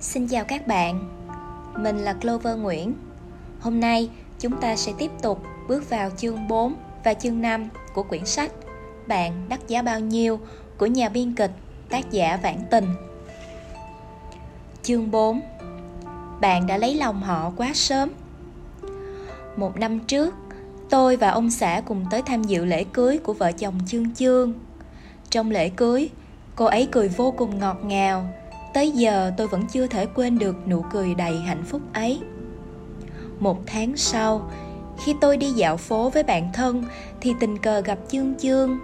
Xin chào các bạn, mình là Clover Nguyễn. Hôm nay chúng ta sẽ tiếp tục bước vào chương 4 và chương 5 của quyển sách Bạn đắt giá bao nhiêu của nhà biên kịch tác giả Vãn Tình. Chương 4 Bạn đã lấy lòng họ quá sớm. Một năm trước, tôi và ông xã cùng tới tham dự lễ cưới của vợ chồng Chương Chương. Trong lễ cưới, cô ấy cười vô cùng ngọt ngào tới giờ tôi vẫn chưa thể quên được nụ cười đầy hạnh phúc ấy. Một tháng sau, khi tôi đi dạo phố với bạn thân thì tình cờ gặp chương chương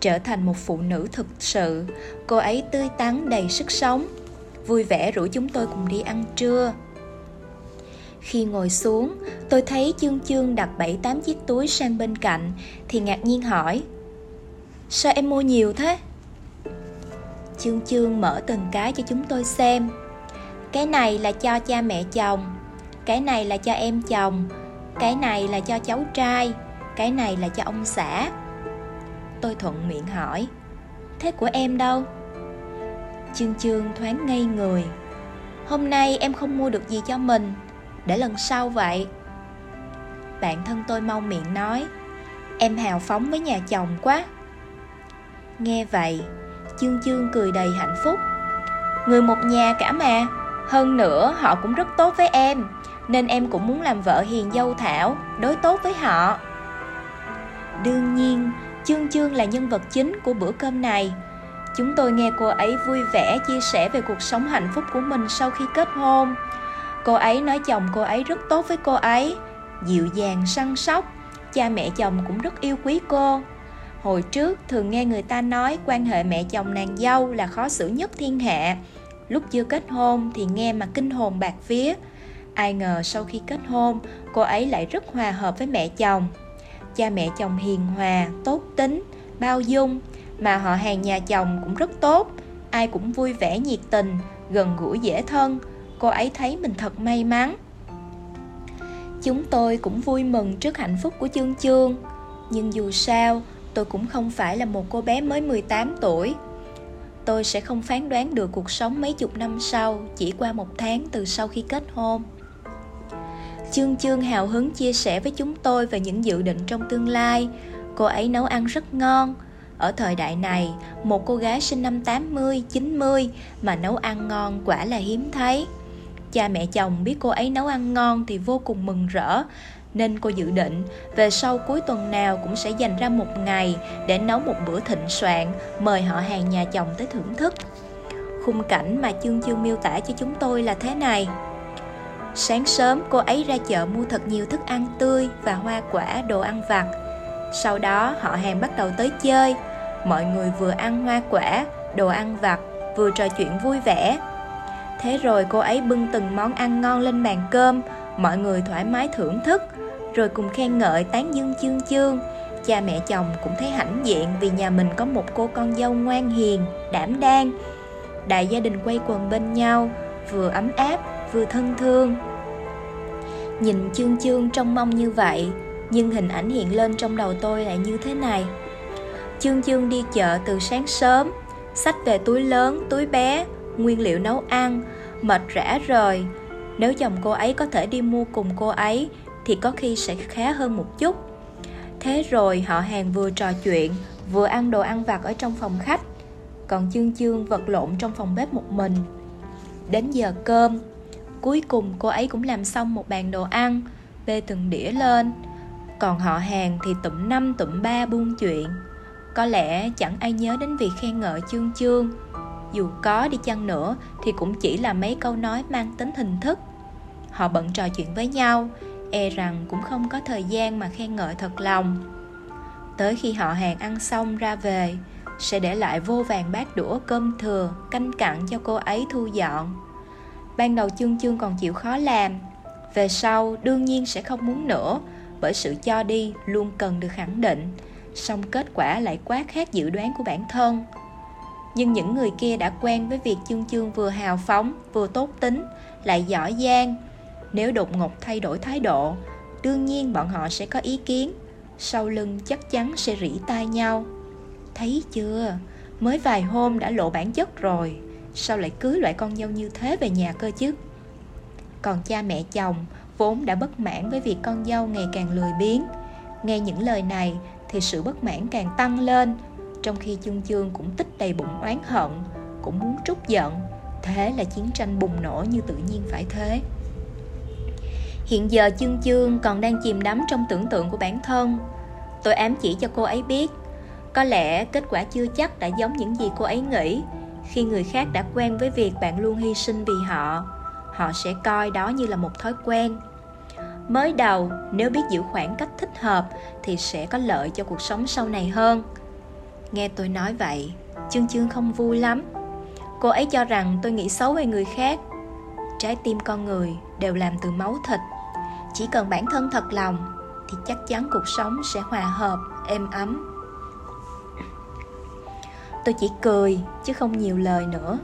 trở thành một phụ nữ thực sự, cô ấy tươi tắn đầy sức sống, vui vẻ rủ chúng tôi cùng đi ăn trưa. Khi ngồi xuống, tôi thấy chương chương đặt bảy tám chiếc túi sang bên cạnh thì ngạc nhiên hỏi, sao em mua nhiều thế? Chương chương mở từng cái cho chúng tôi xem. Cái này là cho cha mẹ chồng, cái này là cho em chồng, cái này là cho cháu trai, cái này là cho ông xã. Tôi thuận miệng hỏi, thế của em đâu? Chương chương thoáng ngây người, hôm nay em không mua được gì cho mình, để lần sau vậy. Bạn thân tôi mau miệng nói, em hào phóng với nhà chồng quá. Nghe vậy chương chương cười đầy hạnh phúc. Người một nhà cả mà, hơn nữa họ cũng rất tốt với em, nên em cũng muốn làm vợ hiền dâu thảo, đối tốt với họ. Đương nhiên, chương chương là nhân vật chính của bữa cơm này. Chúng tôi nghe cô ấy vui vẻ chia sẻ về cuộc sống hạnh phúc của mình sau khi kết hôn. Cô ấy nói chồng cô ấy rất tốt với cô ấy, dịu dàng, săn sóc. Cha mẹ chồng cũng rất yêu quý cô. Hồi trước thường nghe người ta nói quan hệ mẹ chồng nàng dâu là khó xử nhất thiên hạ. Lúc chưa kết hôn thì nghe mà kinh hồn bạc vía. Ai ngờ sau khi kết hôn, cô ấy lại rất hòa hợp với mẹ chồng. Cha mẹ chồng hiền hòa, tốt tính, bao dung, mà họ hàng nhà chồng cũng rất tốt, ai cũng vui vẻ nhiệt tình, gần gũi dễ thân. Cô ấy thấy mình thật may mắn. Chúng tôi cũng vui mừng trước hạnh phúc của Chương Chương. Nhưng dù sao, tôi cũng không phải là một cô bé mới 18 tuổi. Tôi sẽ không phán đoán được cuộc sống mấy chục năm sau chỉ qua một tháng từ sau khi kết hôn. Chương Chương hào hứng chia sẻ với chúng tôi về những dự định trong tương lai. Cô ấy nấu ăn rất ngon. Ở thời đại này, một cô gái sinh năm 80, 90 mà nấu ăn ngon quả là hiếm thấy. Cha mẹ chồng biết cô ấy nấu ăn ngon thì vô cùng mừng rỡ nên cô dự định về sau cuối tuần nào cũng sẽ dành ra một ngày để nấu một bữa thịnh soạn, mời họ hàng nhà chồng tới thưởng thức. Khung cảnh mà chương chương miêu tả cho chúng tôi là thế này. Sáng sớm, cô ấy ra chợ mua thật nhiều thức ăn tươi và hoa quả, đồ ăn vặt. Sau đó, họ hàng bắt đầu tới chơi. Mọi người vừa ăn hoa quả, đồ ăn vặt, vừa trò chuyện vui vẻ. Thế rồi cô ấy bưng từng món ăn ngon lên bàn cơm, mọi người thoải mái thưởng thức rồi cùng khen ngợi tán dương chương chương. Cha mẹ chồng cũng thấy hãnh diện vì nhà mình có một cô con dâu ngoan hiền, đảm đang. Đại gia đình quay quần bên nhau, vừa ấm áp, vừa thân thương. Nhìn chương chương trông mong như vậy, nhưng hình ảnh hiện lên trong đầu tôi lại như thế này. Chương chương đi chợ từ sáng sớm, xách về túi lớn, túi bé, nguyên liệu nấu ăn, mệt rã rời. Nếu chồng cô ấy có thể đi mua cùng cô ấy thì có khi sẽ khá hơn một chút. Thế rồi họ hàng vừa trò chuyện, vừa ăn đồ ăn vặt ở trong phòng khách. Còn chương chương vật lộn trong phòng bếp một mình. Đến giờ cơm, cuối cùng cô ấy cũng làm xong một bàn đồ ăn, bê từng đĩa lên. Còn họ hàng thì tụm năm, tụm ba buôn chuyện. Có lẽ chẳng ai nhớ đến việc khen ngợi chương chương. Dù có đi chăng nữa thì cũng chỉ là mấy câu nói mang tính hình thức. Họ bận trò chuyện với nhau e rằng cũng không có thời gian mà khen ngợi thật lòng. Tới khi họ hàng ăn xong ra về, sẽ để lại vô vàng bát đũa cơm thừa, canh cặn cho cô ấy thu dọn. Ban đầu chương chương còn chịu khó làm. Về sau, đương nhiên sẽ không muốn nữa, bởi sự cho đi luôn cần được khẳng định, song kết quả lại quá khác dự đoán của bản thân. Nhưng những người kia đã quen với việc chương chương vừa hào phóng, vừa tốt tính, lại giỏi giang nếu đột ngột thay đổi thái độ, đương nhiên bọn họ sẽ có ý kiến. Sau lưng chắc chắn sẽ rỉ tai nhau. Thấy chưa? Mới vài hôm đã lộ bản chất rồi. Sao lại cưới loại con dâu như thế về nhà cơ chứ? Còn cha mẹ chồng Vốn đã bất mãn với việc con dâu ngày càng lười biếng. Nghe những lời này Thì sự bất mãn càng tăng lên, Trong khi chương chương cũng tích đầy bụng oán hận, Cũng muốn trút giận. Thế là chiến tranh bùng nổ như tự nhiên phải thế. Hiện giờ chương chương còn đang chìm đắm trong tưởng tượng của bản thân. Tôi ám chỉ cho cô ấy biết Có lẽ kết quả chưa chắc đã giống những gì cô ấy nghĩ Khi người khác đã quen với việc bạn luôn hy sinh vì họ. Họ sẽ coi đó như là một thói quen. Mới đầu, nếu biết giữ khoảng cách thích hợp Thì sẽ có lợi cho cuộc sống sau này hơn. Nghe tôi nói vậy Chương chương không vui lắm. Cô ấy cho rằng tôi nghĩ xấu về người khác. Trái tim con người đều làm từ máu thịt. Chỉ cần bản thân thật lòng Thì chắc chắn cuộc sống sẽ hòa hợp, êm ấm. Tôi chỉ cười chứ không nhiều lời nữa.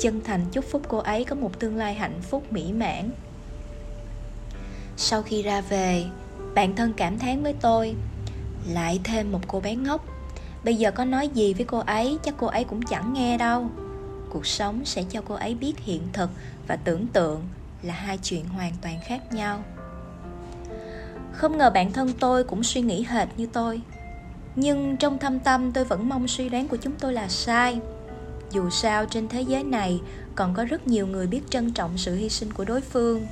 Chân thành chúc phúc cô ấy có một tương lai hạnh phúc mỹ mãn. Sau khi ra về Bạn thân cảm thán với tôi Lại thêm một cô bé ngốc. Bây giờ có nói gì với cô ấy Chắc cô ấy cũng chẳng nghe đâu. Cuộc sống sẽ cho cô ấy biết hiện thực và tưởng tượng là hai chuyện hoàn toàn khác nhau không ngờ bản thân tôi cũng suy nghĩ hệt như tôi. Nhưng trong thâm tâm tôi vẫn mong suy đoán của chúng tôi là sai. Dù sao, trên thế giới này còn có rất nhiều người biết trân trọng sự hy sinh của đối phương.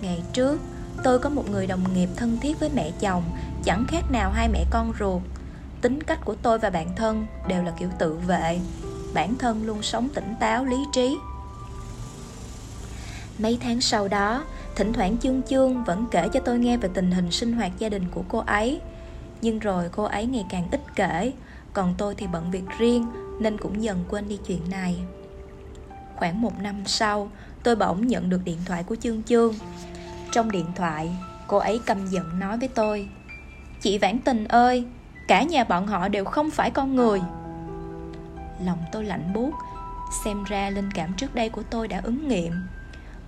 Ngày trước, tôi có một người đồng nghiệp thân thiết với mẹ chồng, chẳng khác nào hai mẹ con ruột. Tính cách của tôi và bạn thân đều là kiểu tự vệ. Bản thân luôn sống tỉnh táo, lý trí. Mấy tháng sau đó thỉnh thoảng chương chương vẫn kể cho tôi nghe về tình hình sinh hoạt gia đình của cô ấy. Nhưng rồi cô ấy ngày càng ít kể, còn tôi thì bận việc riêng nên cũng dần quên đi chuyện này. Khoảng một năm sau, tôi bỗng nhận được điện thoại của chương chương. Trong điện thoại, cô ấy căm giận nói với tôi, chị vãn tình ơi, cả nhà bọn họ đều không phải con người. Lòng tôi lạnh buốt, xem ra linh cảm trước đây của tôi đã ứng nghiệm.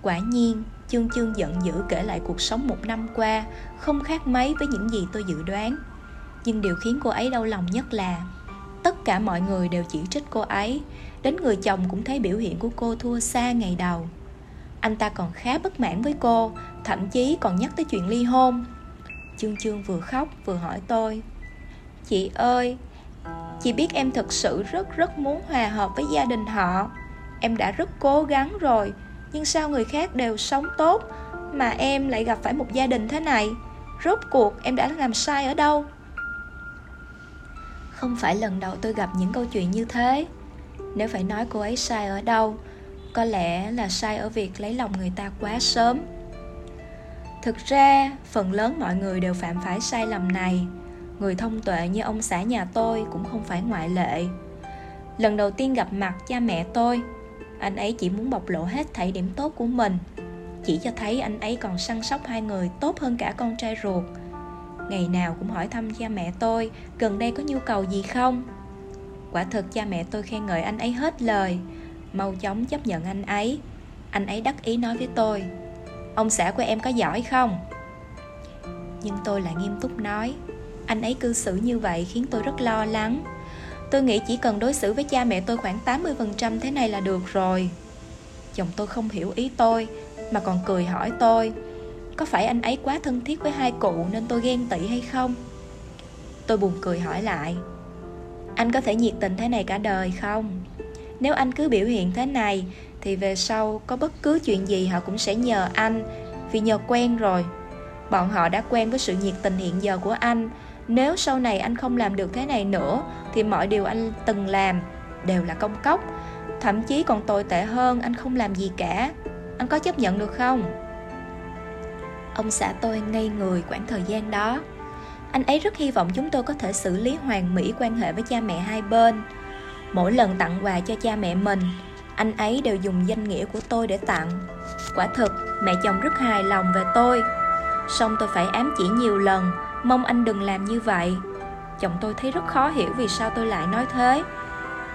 Quả nhiên chương chương giận dữ kể lại cuộc sống một năm qua, không khác mấy với những gì tôi dự đoán. Nhưng điều khiến cô ấy đau lòng nhất là, tất cả mọi người đều chỉ trích cô ấy, đến người chồng cũng thấy biểu hiện của cô thua xa ngày đầu. Anh ta còn khá bất mãn với cô, thậm chí còn nhắc tới chuyện ly hôn. Chương chương vừa khóc vừa hỏi tôi, chị ơi, Chị biết em thực sự rất rất muốn hòa hợp với gia đình họ. Em đã rất cố gắng rồi nhưng sao người khác đều sống tốt Mà em lại gặp phải một gia đình thế này? Rốt cuộc em đã làm sai ở đâu? Không phải lần đầu tôi gặp những câu chuyện như thế. Nếu phải nói cô ấy sai ở đâu Có lẽ là sai ở việc lấy lòng người ta quá sớm. Thực ra, phần lớn mọi người đều phạm phải sai lầm này. Người thông tuệ như ông xã nhà tôi cũng không phải ngoại lệ. Lần đầu tiên gặp mặt cha mẹ tôi anh ấy chỉ muốn bộc lộ hết thảy điểm tốt của mình. Chỉ cho thấy anh ấy còn săn sóc hai người tốt hơn cả con trai ruột. Ngày nào cũng hỏi thăm cha mẹ tôi, Gần đây có nhu cầu gì không? Quả thực cha mẹ tôi khen ngợi anh ấy hết lời. Mau chóng chấp nhận anh ấy. Anh ấy đắc ý nói với tôi, Ông xã của em có giỏi không? Nhưng tôi lại nghiêm túc nói, anh ấy cư xử như vậy khiến tôi rất lo lắng. Tôi nghĩ chỉ cần đối xử với cha mẹ tôi khoảng 80% thế này là được rồi. Chồng tôi không hiểu ý tôi, Mà còn cười hỏi tôi, Có phải anh ấy quá thân thiết với hai cụ Nên tôi ghen tị hay không? Tôi buồn cười hỏi lại, Anh có thể nhiệt tình thế này cả đời không? Nếu anh cứ biểu hiện thế này, Thì về sau có bất cứ chuyện gì Họ cũng sẽ nhờ anh, Vì nhờ quen rồi. Bọn họ đã quen với sự nhiệt tình hiện giờ của anh nếu sau này anh không làm được thế này nữa, thì mọi điều anh từng làm đều là công cốc. Thậm chí còn tồi tệ hơn, anh không làm gì cả. Anh có chấp nhận được không? Ông xã tôi ngây người khoảng thời gian đó. Anh ấy rất hy vọng chúng tôi có thể xử lý hoàn mỹ quan hệ với cha mẹ hai bên. Mỗi lần tặng quà cho cha mẹ mình, anh ấy đều dùng danh nghĩa của tôi để tặng. Quả thực, mẹ chồng rất hài lòng về tôi. Song tôi phải ám chỉ nhiều lần Mong anh đừng làm như vậy. Chồng tôi thấy rất khó hiểu vì sao tôi lại nói thế.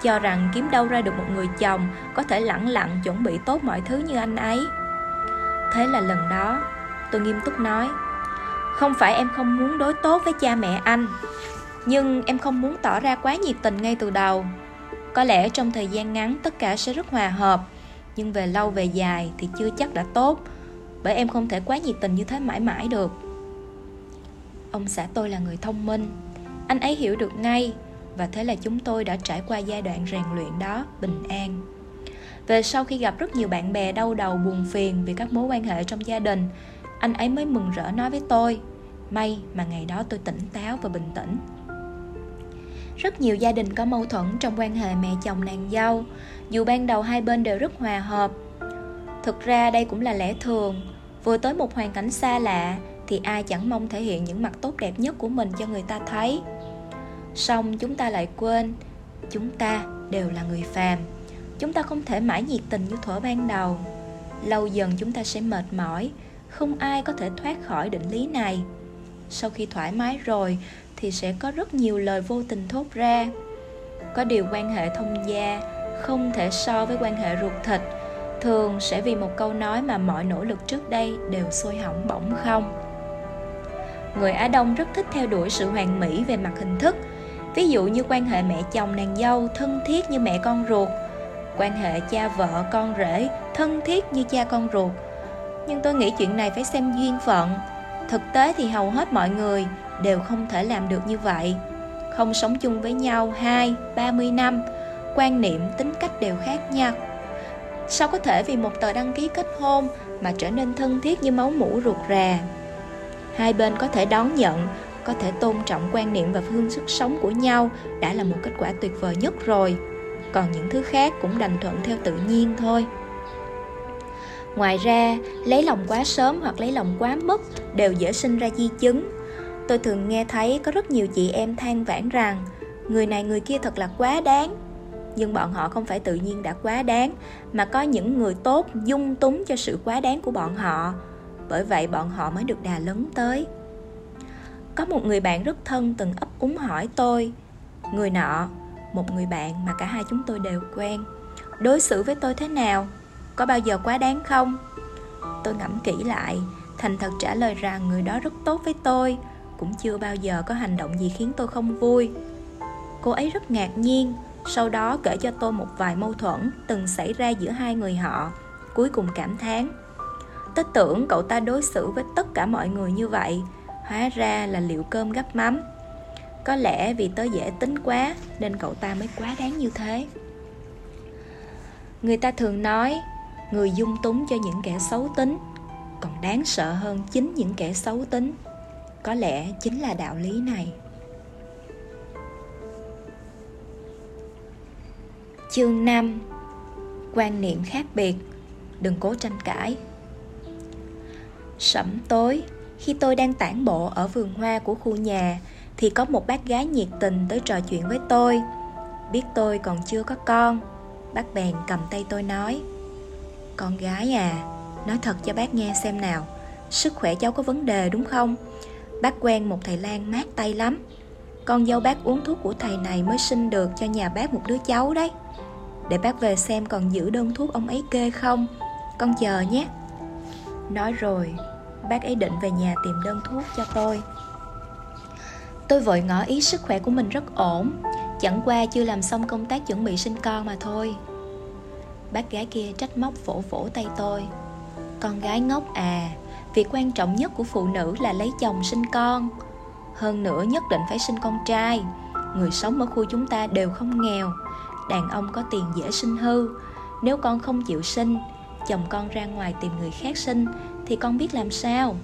Cho rằng kiếm đâu ra được một người chồng Có thể lẳng lặng chuẩn bị tốt mọi thứ như anh ấy. Thế là lần đó, Tôi nghiêm túc nói, Không phải em không muốn đối tốt với cha mẹ anh, Nhưng em không muốn tỏ ra quá nhiệt tình ngay từ đầu. Có lẽ trong thời gian ngắn tất cả sẽ rất hòa hợp, nhưng về lâu về dài thì chưa chắc đã tốt, bởi em không thể quá nhiệt tình như thế mãi mãi được ông xã tôi là người thông minh. Anh ấy hiểu được ngay, và thế là chúng tôi đã trải qua giai đoạn rèn luyện đó bình an. Về sau khi gặp rất nhiều bạn bè đau đầu buồn phiền vì các mối quan hệ trong gia đình, anh ấy mới mừng rỡ nói với tôi, may mà ngày đó tôi tỉnh táo và bình tĩnh. Rất nhiều gia đình có mâu thuẫn trong quan hệ mẹ chồng nàng dâu, dù ban đầu hai bên đều rất hòa hợp. Thực ra đây cũng là lẽ thường, vừa tới một hoàn cảnh xa lạ thì ai chẳng mong thể hiện những mặt tốt đẹp nhất của mình cho người ta thấy. Song chúng ta lại quên, chúng ta đều là người phàm. Chúng ta không thể mãi nhiệt tình như thuở ban đầu. Lâu dần chúng ta sẽ mệt mỏi, không ai có thể thoát khỏi định lý này. Sau khi thoải mái rồi thì sẽ có rất nhiều lời vô tình thốt ra. Có điều quan hệ thông gia không thể so với quan hệ ruột thịt, thường sẽ vì một câu nói mà mọi nỗ lực trước đây đều sôi hỏng bỗng không? Người á đông rất thích theo đuổi sự hoàn mỹ về mặt hình thức. Ví dụ như quan hệ mẹ chồng nàng dâu thân thiết như mẹ con ruột, quan hệ cha vợ con rể thân thiết như cha con ruột. Nhưng tôi nghĩ chuyện này phải xem duyên phận. Thực tế thì hầu hết mọi người đều không thể làm được như vậy. Không sống chung với nhau hai, ba mươi năm, quan niệm tính cách đều khác nhau. Sao có thể vì một tờ đăng ký kết hôn mà trở nên thân thiết như máu mủ ruột rà? Hai bên có thể đón nhận, có thể tôn trọng quan niệm và phương thức sống của nhau đã là một kết quả tuyệt vời nhất rồi. Còn những thứ khác cũng đành thuận theo tự nhiên thôi. Ngoài ra, lấy lòng quá sớm hoặc lấy lòng quá mức đều dễ sinh ra di chứng. Tôi thường nghe thấy có rất nhiều chị em than vãn rằng, người này người kia thật là quá đáng. Nhưng bọn họ không phải tự nhiên đã quá đáng, mà có những người tốt dung túng cho sự quá đáng của bọn họ bởi vậy bọn họ mới được đà lớn tới. Có một người bạn rất thân từng ấp úng hỏi tôi, người nọ, một người bạn mà cả hai chúng tôi đều quen, đối xử với tôi thế nào? Có bao giờ quá đáng không? Tôi ngẫm kỹ lại, thành thật trả lời rằng người đó rất tốt với tôi, cũng chưa bao giờ có hành động gì khiến tôi không vui. Cô ấy rất ngạc nhiên, sau đó kể cho tôi một vài mâu thuẫn từng xảy ra giữa hai người họ, cuối cùng cảm thán tớ tưởng cậu ta đối xử với tất cả mọi người như vậy. Hóa ra là liệu cơm gắp mắm. Có lẽ vì tớ dễ tính quá, nên cậu ta mới quá đáng như thế. Người ta thường nói, người dung túng cho những kẻ xấu tính, còn đáng sợ hơn chính những kẻ xấu tính. Có lẽ chính là đạo lý này. Chương 5 Quan niệm khác biệt. Đừng cố tranh cãi. Sẩm tối. Khi tôi đang tản bộ ở vườn hoa của khu nhà, Thì có một bác gái nhiệt tình tới trò chuyện với tôi. Biết tôi còn chưa có con, Bác bèn cầm tay tôi nói, Con gái à Nói thật cho bác nghe xem nào, Sức khỏe cháu có vấn đề đúng không? Bác quen một thầy lang mát tay lắm. Con dâu bác uống thuốc của thầy này mới sinh được cho nhà bác một đứa cháu đấy. Để bác về xem còn giữ đơn thuốc ông ấy kê không? Con chờ nhé. Nói rồi Bác ấy định về nhà tìm đơn thuốc cho tôi. Tôi vội ngỏ ý sức khỏe của mình rất ổn, Chẳng qua chưa làm xong công tác chuẩn bị sinh con mà thôi. Bác gái kia trách móc vỗ vỗ tay tôi. Con gái ngốc à Việc quan trọng nhất của phụ nữ là lấy chồng sinh con. Hơn nữa nhất định phải sinh con trai. Người sống ở khu chúng ta đều không nghèo. Đàn ông có tiền dễ sinh hư. Nếu con không chịu sinh chồng con ra ngoài tìm người khác sinh, thì con biết làm sao?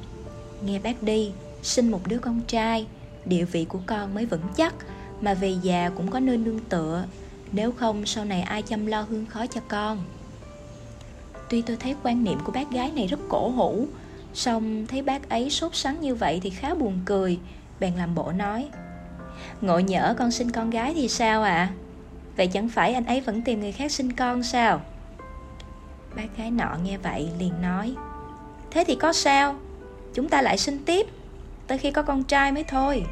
Nghe bác đi, sinh một đứa con trai, địa vị của con mới vững chắc, mà về già cũng có nơi nương tựa. Nếu không, sau này ai chăm lo hương khó cho con? Tuy tôi thấy quan niệm của bác gái này rất cổ hủ, song thấy bác ấy sốt sắng như vậy thì khá buồn cười. Bèn làm bộ nói, ngộ nhỡ con sinh con gái thì sao ạ? À? Vậy chẳng phải anh ấy vẫn tìm người khác sinh con sao? Bác gái nọ nghe vậy liền nói, Thế thì có sao? Chúng ta lại sinh tiếp. Tới khi có con trai mới thôi.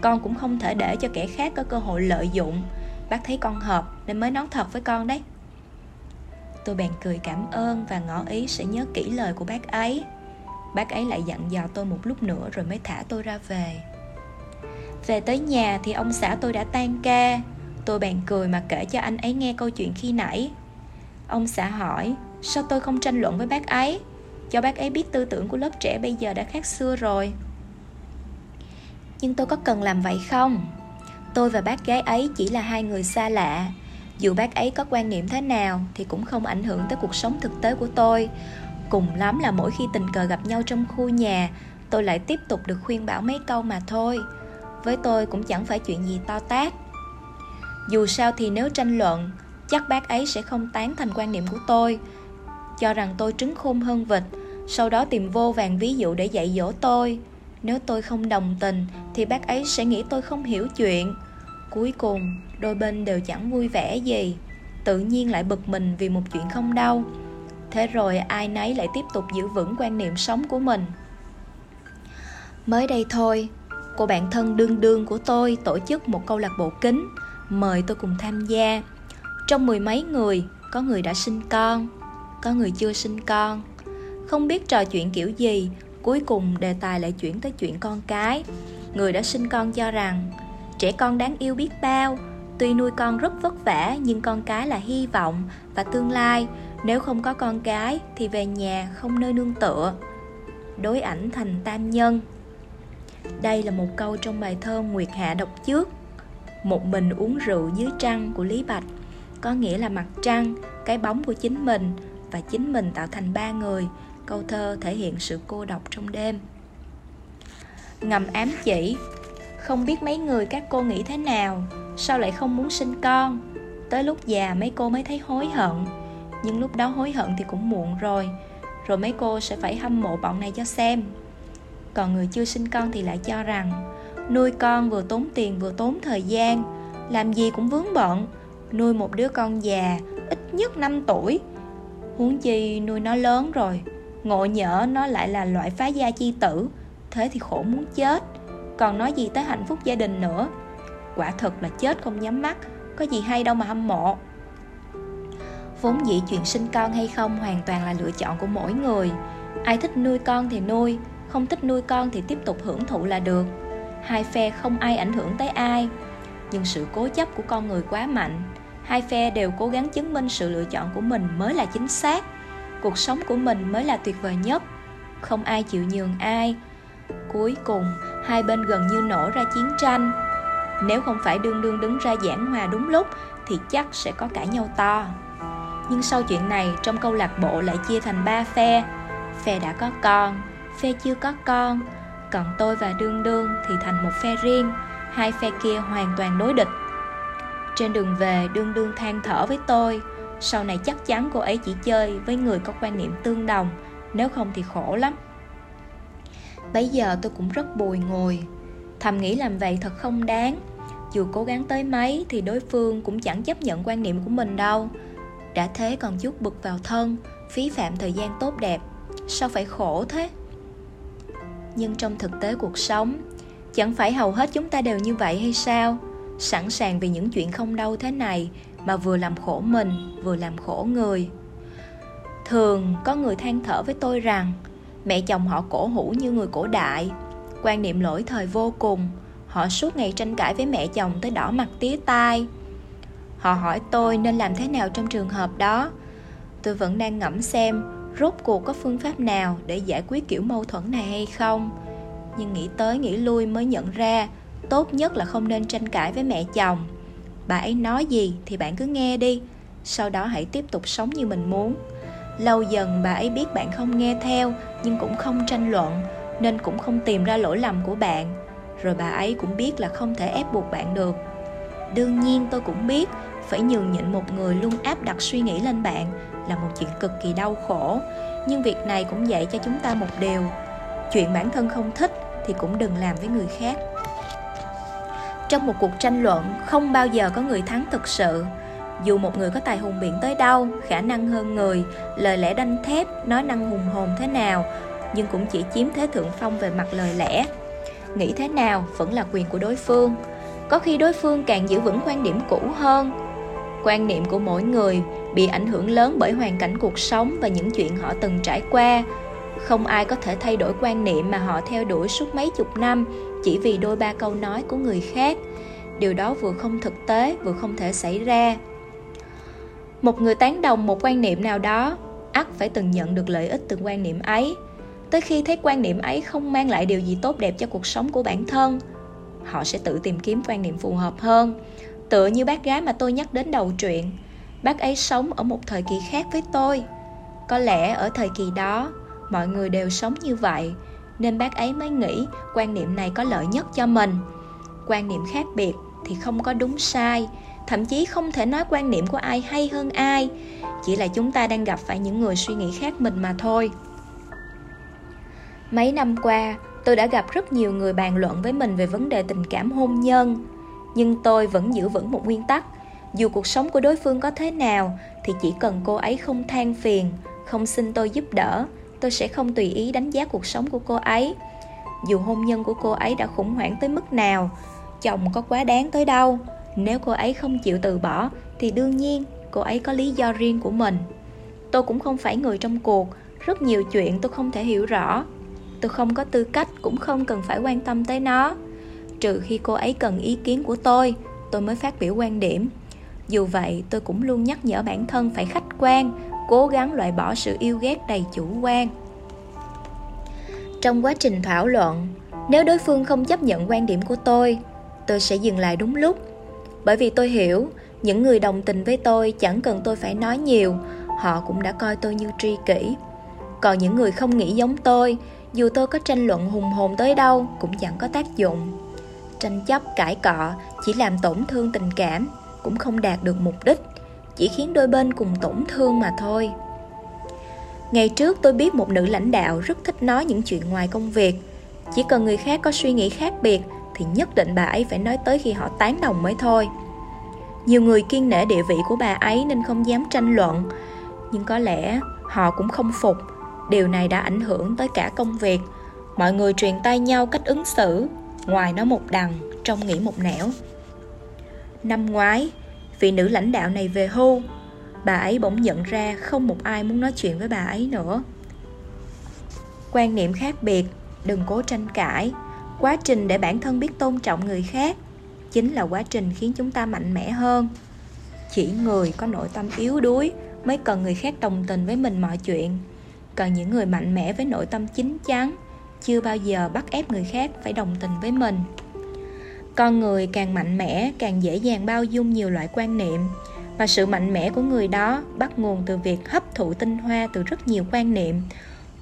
Con cũng không thể để cho kẻ khác có cơ hội lợi dụng. Bác thấy con hợp Nên mới nói thật với con đấy. Tôi bèn cười cảm ơn Và ngỏ ý sẽ nhớ kỹ lời của bác ấy. Bác ấy lại dặn dò tôi một lúc nữa Rồi mới thả tôi ra về. Về tới nhà thì ông xã tôi đã tan ca. Tôi bèn cười mà kể cho anh ấy nghe câu chuyện khi nãy. Ông xã hỏi sao tôi không tranh luận với bác ấy? Cho bác ấy biết tư tưởng của lớp trẻ bây giờ đã khác xưa rồi. Nhưng tôi có cần làm vậy không? Tôi và bác gái ấy chỉ là hai người xa lạ. Dù bác ấy có quan niệm thế nào thì cũng không ảnh hưởng tới cuộc sống thực tế của tôi. Cùng lắm là mỗi khi tình cờ gặp nhau trong khu nhà tôi lại tiếp tục được khuyên bảo mấy câu mà thôi. Với tôi cũng chẳng phải chuyện gì to tát. Dù sao thì nếu tranh luận chắc bác ấy sẽ không tán thành quan niệm của tôi cho rằng tôi trứng khôn hơn vịt, sau đó tìm vô vàng ví dụ để dạy dỗ tôi. Nếu tôi không đồng tình, thì bác ấy sẽ nghĩ tôi không hiểu chuyện. Cuối cùng, đôi bên đều chẳng vui vẻ gì. Tự nhiên lại bực mình vì một chuyện không đau. Thế rồi ai nấy lại tiếp tục giữ vững quan niệm sống của mình. Mới đây thôi, cô bạn thân đương đương của tôi tổ chức một câu lạc bộ kính, mời tôi cùng tham gia. Trong mười mấy người, có người đã sinh con có người chưa sinh con. Không biết trò chuyện kiểu gì, cuối cùng đề tài lại chuyển tới chuyện con cái. Người đã sinh con cho rằng, trẻ con đáng yêu biết bao. Tuy nuôi con rất vất vả, nhưng con cái là hy vọng và tương lai. Nếu không có con cái, thì về nhà không nơi nương tựa. Đối ảnh thành tam nhân. Đây là một câu trong bài thơ nguyệt hạ đọc trước. Một mình uống rượu dưới trăng của lý bạch, có nghĩa là mặt trăng, cái bóng của chính mình và chính mình tạo thành ba người, câu thơ thể hiện sự cô độc trong đêm. Ngầm ám chỉ, không biết mấy người các cô nghĩ thế nào, sao lại không muốn sinh con? Tới lúc già mấy cô mới thấy hối hận, nhưng lúc đó hối hận thì cũng muộn rồi rồi mấy cô sẽ phải hâm mộ bọn này cho xem. Còn người chưa sinh con thì lại cho rằng, nuôi con vừa tốn tiền vừa tốn thời gian, làm gì cũng vướng bận, nuôi một đứa con già, ít nhất 5 tuổi huống chi nuôi nó lớn rồi, ngộ nhỡ nó lại là loại phá gia chi tử, thế thì khổ muốn chết. Còn nói gì tới hạnh phúc gia đình nữa? Quả thật là chết không nhắm mắt, có gì hay đâu mà hâm mộ. Vốn dĩ chuyện sinh con hay không hoàn toàn là lựa chọn của mỗi người. Ai thích nuôi con thì nuôi, không thích nuôi con thì tiếp tục hưởng thụ là được. Hai phe không ai ảnh hưởng tới ai, nhưng sự cố chấp của con người quá mạnh hai phe đều cố gắng chứng minh sự lựa chọn của mình mới là chính xác. Cuộc sống của mình mới là tuyệt vời nhất. Không ai chịu nhường ai. Cuối cùng, hai bên gần như nổ ra chiến tranh. Nếu không phải đương đương đứng ra giảng hòa đúng lúc, thì chắc sẽ có cãi nhau to. Nhưng sau chuyện này, trong câu lạc bộ lại chia thành ba phe. Phe đã có con, phe chưa có con. Còn tôi và đương đương thì thành một phe riêng. Hai phe kia hoàn toàn đối địch trên đường về, đương đương than thở với tôi, sau này chắc chắn cô ấy chỉ chơi với người có quan niệm tương đồng, nếu không thì khổ lắm. Bấy giờ tôi cũng rất bùi ngùi. Thầm nghĩ làm vậy thật không đáng. Dù cố gắng tới mấy thì đối phương cũng chẳng chấp nhận quan niệm của mình đâu. Đã thế còn chút bực vào thân, phí phạm thời gian tốt đẹp, sao phải khổ thế? Nhưng trong thực tế cuộc sống, chẳng phải hầu hết chúng ta đều như vậy hay sao? Sẵn sàng vì những chuyện không đâu thế này mà vừa làm khổ mình, vừa làm khổ người. Thường có người than thở với tôi rằng, mẹ chồng họ cổ hủ như người cổ đại, quan niệm lỗi thời vô cùng, họ suốt ngày tranh cãi với mẹ chồng tới đỏ mặt tía tai. Họ hỏi tôi nên làm thế nào trong trường hợp đó. Tôi vẫn đang ngẫm xem rốt cuộc có phương pháp nào để giải quyết kiểu mâu thuẫn này hay không. Nhưng nghĩ tới nghĩ lui mới nhận ra tốt nhất là không nên tranh cãi với mẹ chồng. Bà ấy nói gì thì bạn cứ nghe đi. Sau đó hãy tiếp tục sống như mình muốn. Lâu dần bà ấy biết bạn không nghe theo, nhưng cũng không tranh luận, nên cũng không tìm ra lỗi lầm của bạn. Rồi bà ấy cũng biết là không thể ép buộc bạn được. Đương nhiên tôi cũng biết, phải nhường nhịn một người luôn áp đặt suy nghĩ lên bạn là một chuyện cực kỳ đau khổ. Nhưng việc này cũng dạy cho chúng ta một điều, chuyện bản thân không thích thì cũng đừng làm với người khác trong một cuộc tranh luận không bao giờ có người thắng thực sự. Dù một người có tài hùng biện tới đâu, khả năng hơn người, lời lẽ đanh thép, nói năng hùng hồn thế nào, nhưng cũng chỉ chiếm thế thượng phong về mặt lời lẽ. Nghĩ thế nào vẫn là quyền của đối phương. Có khi đối phương càng giữ vững quan điểm cũ hơn. Quan niệm của mỗi người bị ảnh hưởng lớn bởi hoàn cảnh cuộc sống và những chuyện họ từng trải qua. Không ai có thể thay đổi quan niệm mà họ theo đuổi suốt mấy chục năm chỉ vì đôi ba câu nói của người khác. Điều đó vừa không thực tế, vừa không thể xảy ra. Một người tán đồng một quan niệm nào đó, ắt phải từng nhận được lợi ích từ quan niệm ấy. Tới khi thấy quan niệm ấy không mang lại điều gì tốt đẹp cho cuộc sống của bản thân, họ sẽ tự tìm kiếm quan niệm phù hợp hơn. Tựa như bác gái mà tôi nhắc đến đầu truyện, bác ấy sống ở một thời kỳ khác với tôi. Có lẽ ở thời kỳ đó, mọi người đều sống như vậy nên bác ấy mới nghĩ quan niệm này có lợi nhất cho mình. Quan niệm khác biệt thì không có đúng sai, thậm chí không thể nói quan niệm của ai hay hơn ai, chỉ là chúng ta đang gặp phải những người suy nghĩ khác mình mà thôi. Mấy năm qua, tôi đã gặp rất nhiều người bàn luận với mình về vấn đề tình cảm hôn nhân, nhưng tôi vẫn giữ vững một nguyên tắc, dù cuộc sống của đối phương có thế nào thì chỉ cần cô ấy không than phiền, không xin tôi giúp đỡ tôi sẽ không tùy ý đánh giá cuộc sống của cô ấy. Dù hôn nhân của cô ấy đã khủng hoảng tới mức nào, chồng có quá đáng tới đâu. Nếu cô ấy không chịu từ bỏ, thì đương nhiên cô ấy có lý do riêng của mình. Tôi cũng không phải người trong cuộc, rất nhiều chuyện tôi không thể hiểu rõ. Tôi không có tư cách, cũng không cần phải quan tâm tới nó. Trừ khi cô ấy cần ý kiến của tôi tôi mới phát biểu quan điểm. Dù vậy, tôi cũng luôn nhắc nhở bản thân phải khách quan cố gắng loại bỏ sự yêu ghét đầy chủ quan. Trong quá trình thảo luận, nếu đối phương không chấp nhận quan điểm của tôi tôi sẽ dừng lại đúng lúc. Bởi vì tôi hiểu, những người đồng tình với tôi chẳng cần tôi phải nói nhiều, họ cũng đã coi tôi như tri kỷ. Còn những người không nghĩ giống tôi, dù tôi có tranh luận hùng hồn tới đâu cũng chẳng có tác dụng. Tranh chấp, cãi cọ chỉ làm tổn thương tình cảm, cũng không đạt được mục đích chỉ khiến đôi bên cùng tổn thương mà thôi. Ngày trước tôi biết một nữ lãnh đạo rất thích nói những chuyện ngoài công việc. Chỉ cần người khác có suy nghĩ khác biệt thì nhất định bà ấy phải nói tới khi họ tán đồng mới thôi. Nhiều người kiên nể địa vị của bà ấy nên không dám tranh luận. Nhưng có lẽ họ cũng không phục. Điều này đã ảnh hưởng tới cả công việc. Mọi người truyền tay nhau cách ứng xử. Ngoài nó một đằng trong nghĩ một nẻo. Năm ngoái vị nữ lãnh đạo này về hưu. Bà ấy bỗng nhận ra không một ai muốn nói chuyện với bà ấy nữa. Quan niệm khác biệt, đừng cố tranh cãi. Quá trình để bản thân biết tôn trọng người khác chính là quá trình khiến chúng ta mạnh mẽ hơn. Chỉ người có nội tâm yếu đuối mới cần người khác đồng tình với mình mọi chuyện. Còn những người mạnh mẽ với nội tâm chín chắn chưa bao giờ bắt ép người khác phải đồng tình với mình con người càng mạnh mẽ, càng dễ dàng bao dung nhiều loại quan niệm. Và sự mạnh mẽ của người đó bắt nguồn từ việc hấp thụ tinh hoa từ rất nhiều quan niệm,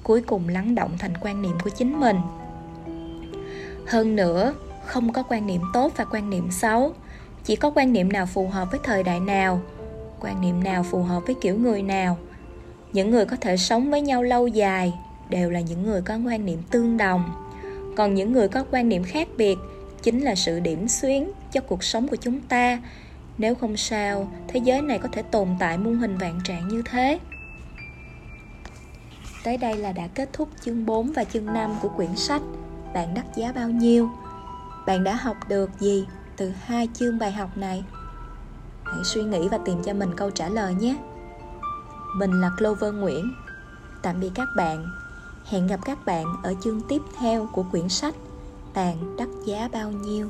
cuối cùng lắng động thành quan niệm của chính mình. Hơn nữa, không có quan niệm tốt và quan niệm xấu. Chỉ có quan niệm nào phù hợp với thời đại nào, quan niệm nào phù hợp với kiểu người nào. Những người có thể sống với nhau lâu dài đều là những người có quan niệm tương đồng. Còn những người có quan niệm khác biệt chính là sự điểm xuyến cho cuộc sống của chúng ta. Nếu không sao, thế giới này có thể tồn tại muôn hình vạn trạng như thế. Tới đây là đã kết thúc chương 4 và chương 5 của quyển sách bạn đắt giá bao nhiêu? Bạn đã học được gì từ hai chương bài học này? Hãy suy nghĩ và tìm cho mình câu trả lời nhé. Mình là clover nguyễn. Tạm biệt các bạn. Hẹn gặp các bạn ở chương tiếp theo của quyển sách tàn đắt giá bao nhiêu.